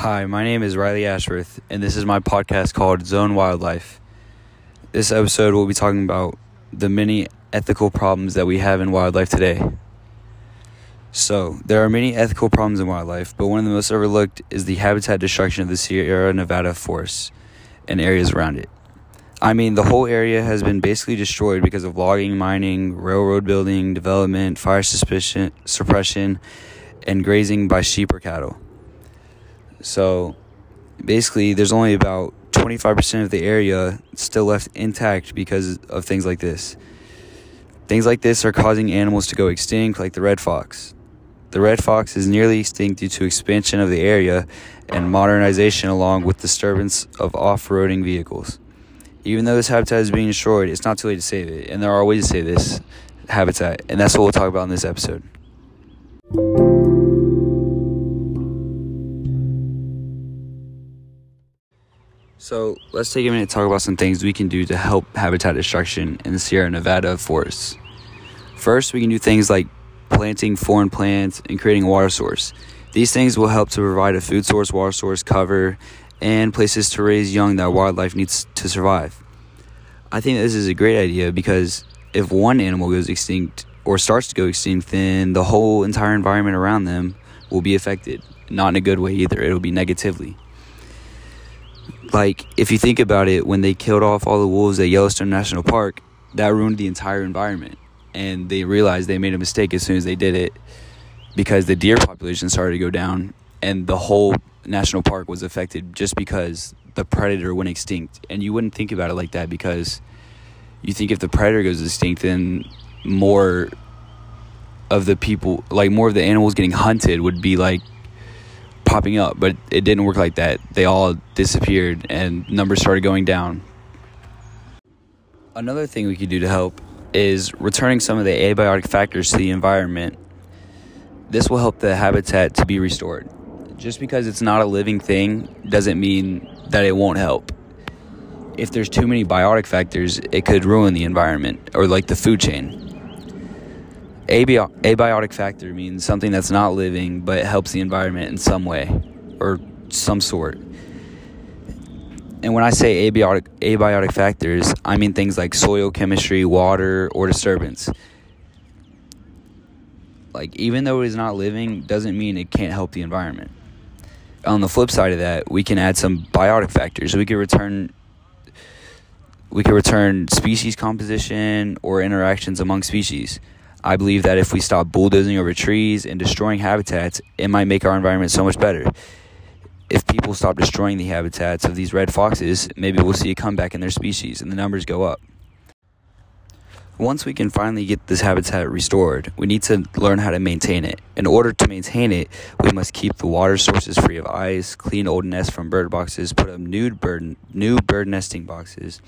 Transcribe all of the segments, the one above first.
Hi, my name is Riley Ashworth, and this is my podcast called Zone Wildlife. This episode will be talking about the many ethical problems that we have in wildlife today. So, there are many ethical problems in wildlife, but one of the most overlooked is the habitat destruction of the Sierra Nevada forests and areas around it. I mean, the whole area has been basically destroyed because of logging, mining, railroad building, development, fire suppression, and grazing by sheep or cattle. So basically, there's only about 25% of the area still left intact because of things like this. Things like this are causing animals to go extinct, like the red fox. The red fox is nearly extinct due to expansion of the area and modernization, along with disturbance of off roading vehicles. Even though this habitat is being destroyed, it's not too late to save it, and there are ways to save this habitat, and that's what we'll talk about in this episode. So let's take a minute to talk about some things we can do to help habitat destruction in the Sierra Nevada forests. First, we can do things like planting foreign plants and creating a water source. These things will help to provide a food source, water source, cover, and places to raise young that wildlife needs to survive. I think this is a great idea because if one animal goes extinct or starts to go extinct, then the whole entire environment around them will be affected. Not in a good way either, it'll be negatively like if you think about it when they killed off all the wolves at Yellowstone National Park that ruined the entire environment. And they realized they made a mistake as soon as they did it because the deer population started to go down and the whole national park was affected just because the predator went extinct. And you wouldn't think about it like that because you think if the predator goes extinct then more of the people like more of the animals getting hunted would be like popping up, but it didn't work like that. They all disappeared and numbers started going down. Another thing we could do to help is returning some of the abiotic factors to the environment. This will help the habitat to be restored. Just because it's not a living thing doesn't mean that it won't help. If there's too many biotic factors, it could ruin the environment or like the food chain abiotic factor means something that's not living but helps the environment in some way or some sort. And when I say abiotic, abiotic factors, I mean things like soil chemistry, water, or disturbance. Like, even though it is not living, doesn't mean it can't help the environment. On the flip side of that, we can add some biotic factors. We could return we could return species composition or interactions among species. I believe that if we stop bulldozing over trees and destroying habitats, it might make our environment so much better. If people stop destroying the habitats of these red foxes, maybe we'll see a comeback in their species and the numbers go up. Once we can finally get this habitat restored, we need to learn how to maintain it. In order to maintain it, we must keep the water sources free of ice, clean old nests from bird boxes, put up new bird, new bird nesting boxes,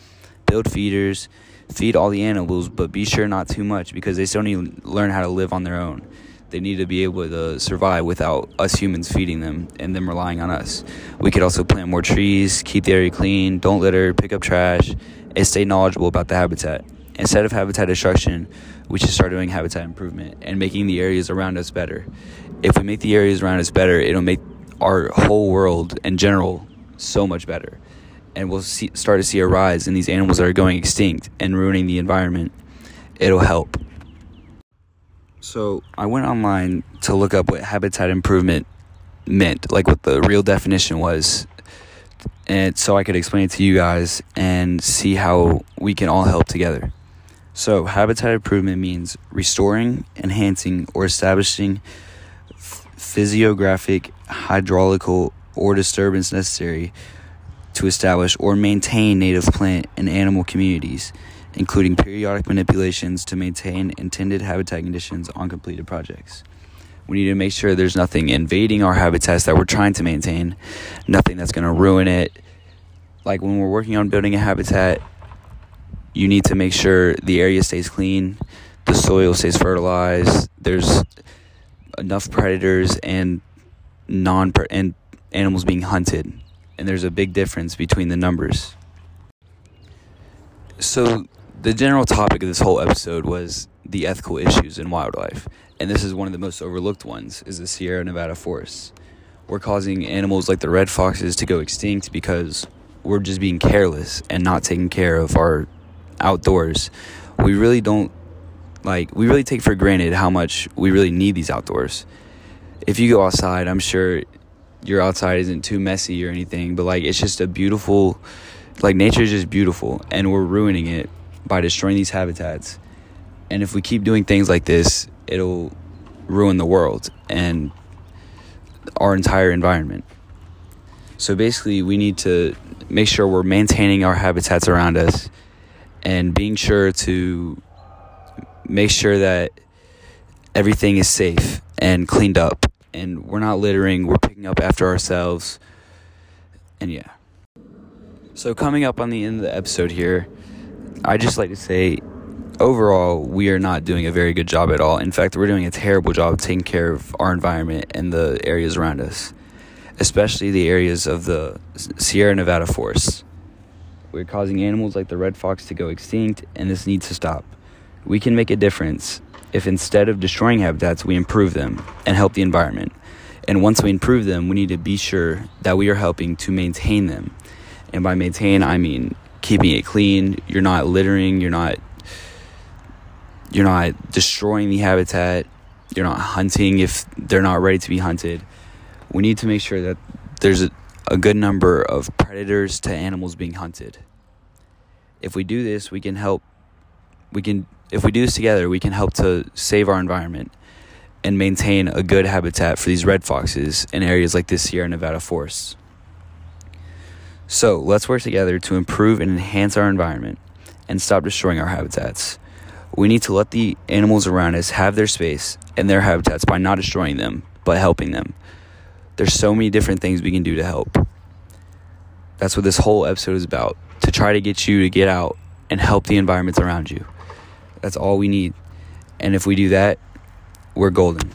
build feeders, feed all the animals, but be sure not too much because they still need to learn how to live on their own. They need to be able to survive without us humans feeding them and them relying on us. We could also plant more trees, keep the area clean, don't litter, pick up trash, and stay knowledgeable about the habitat. Instead of habitat destruction, we should start doing habitat improvement and making the areas around us better. If we make the areas around us better, it'll make our whole world in general so much better and we'll see, start to see a rise in these animals that are going extinct and ruining the environment, it'll help. So I went online to look up what habitat improvement meant, like what the real definition was, and so I could explain it to you guys and see how we can all help together. So, habitat improvement means restoring, enhancing, or establishing physiographic, hydraulical, or disturbance necessary to establish or maintain native plant and animal communities, including periodic manipulations to maintain intended habitat conditions on completed projects. We need to make sure there's nothing invading our habitats that we're trying to maintain, nothing that's going to ruin it. Like when we're working on building a habitat, you need to make sure the area stays clean, the soil stays fertilized, there's enough predators and non and animals being hunted and there's a big difference between the numbers. So, the general topic of this whole episode was the ethical issues in wildlife, and this is one of the most overlooked ones is the Sierra Nevada forests. we're causing animals like the red foxes to go extinct because we're just being careless and not taking care of our outdoors. We really don't like we really take for granted how much we really need these outdoors. If you go outside, I'm sure your outside isn't too messy or anything, but like it's just a beautiful like nature is just beautiful and we're ruining it by destroying these habitats. And if we keep doing things like this, it'll ruin the world and our entire environment. So basically, we need to make sure we're maintaining our habitats around us and being sure to make sure that everything is safe and cleaned up and we're not littering, we're picking up after ourselves. And yeah. So, coming up on the end of the episode here, I just like to say overall, we are not doing a very good job at all. In fact, we're doing a terrible job taking care of our environment and the areas around us, especially the areas of the Sierra Nevada forests. We're causing animals like the red fox to go extinct, and this needs to stop. We can make a difference if instead of destroying habitats, we improve them and help the environment. And once we improve them, we need to be sure that we are helping to maintain them. And by maintain, I mean keeping it clean. You're not littering, you're not you're not destroying the habitat, you're not hunting if they're not ready to be hunted. We need to make sure that there's a, a good number of predators to animals being hunted. If we do this, we can help we can if we do this together, we can help to save our environment and maintain a good habitat for these red foxes in areas like the Sierra Nevada forests. So, let's work together to improve and enhance our environment and stop destroying our habitats. We need to let the animals around us have their space and their habitats by not destroying them, but helping them. There's so many different things we can do to help. That's what this whole episode is about to try to get you to get out and help the environments around you. That's all we need. And if we do that, we're golden.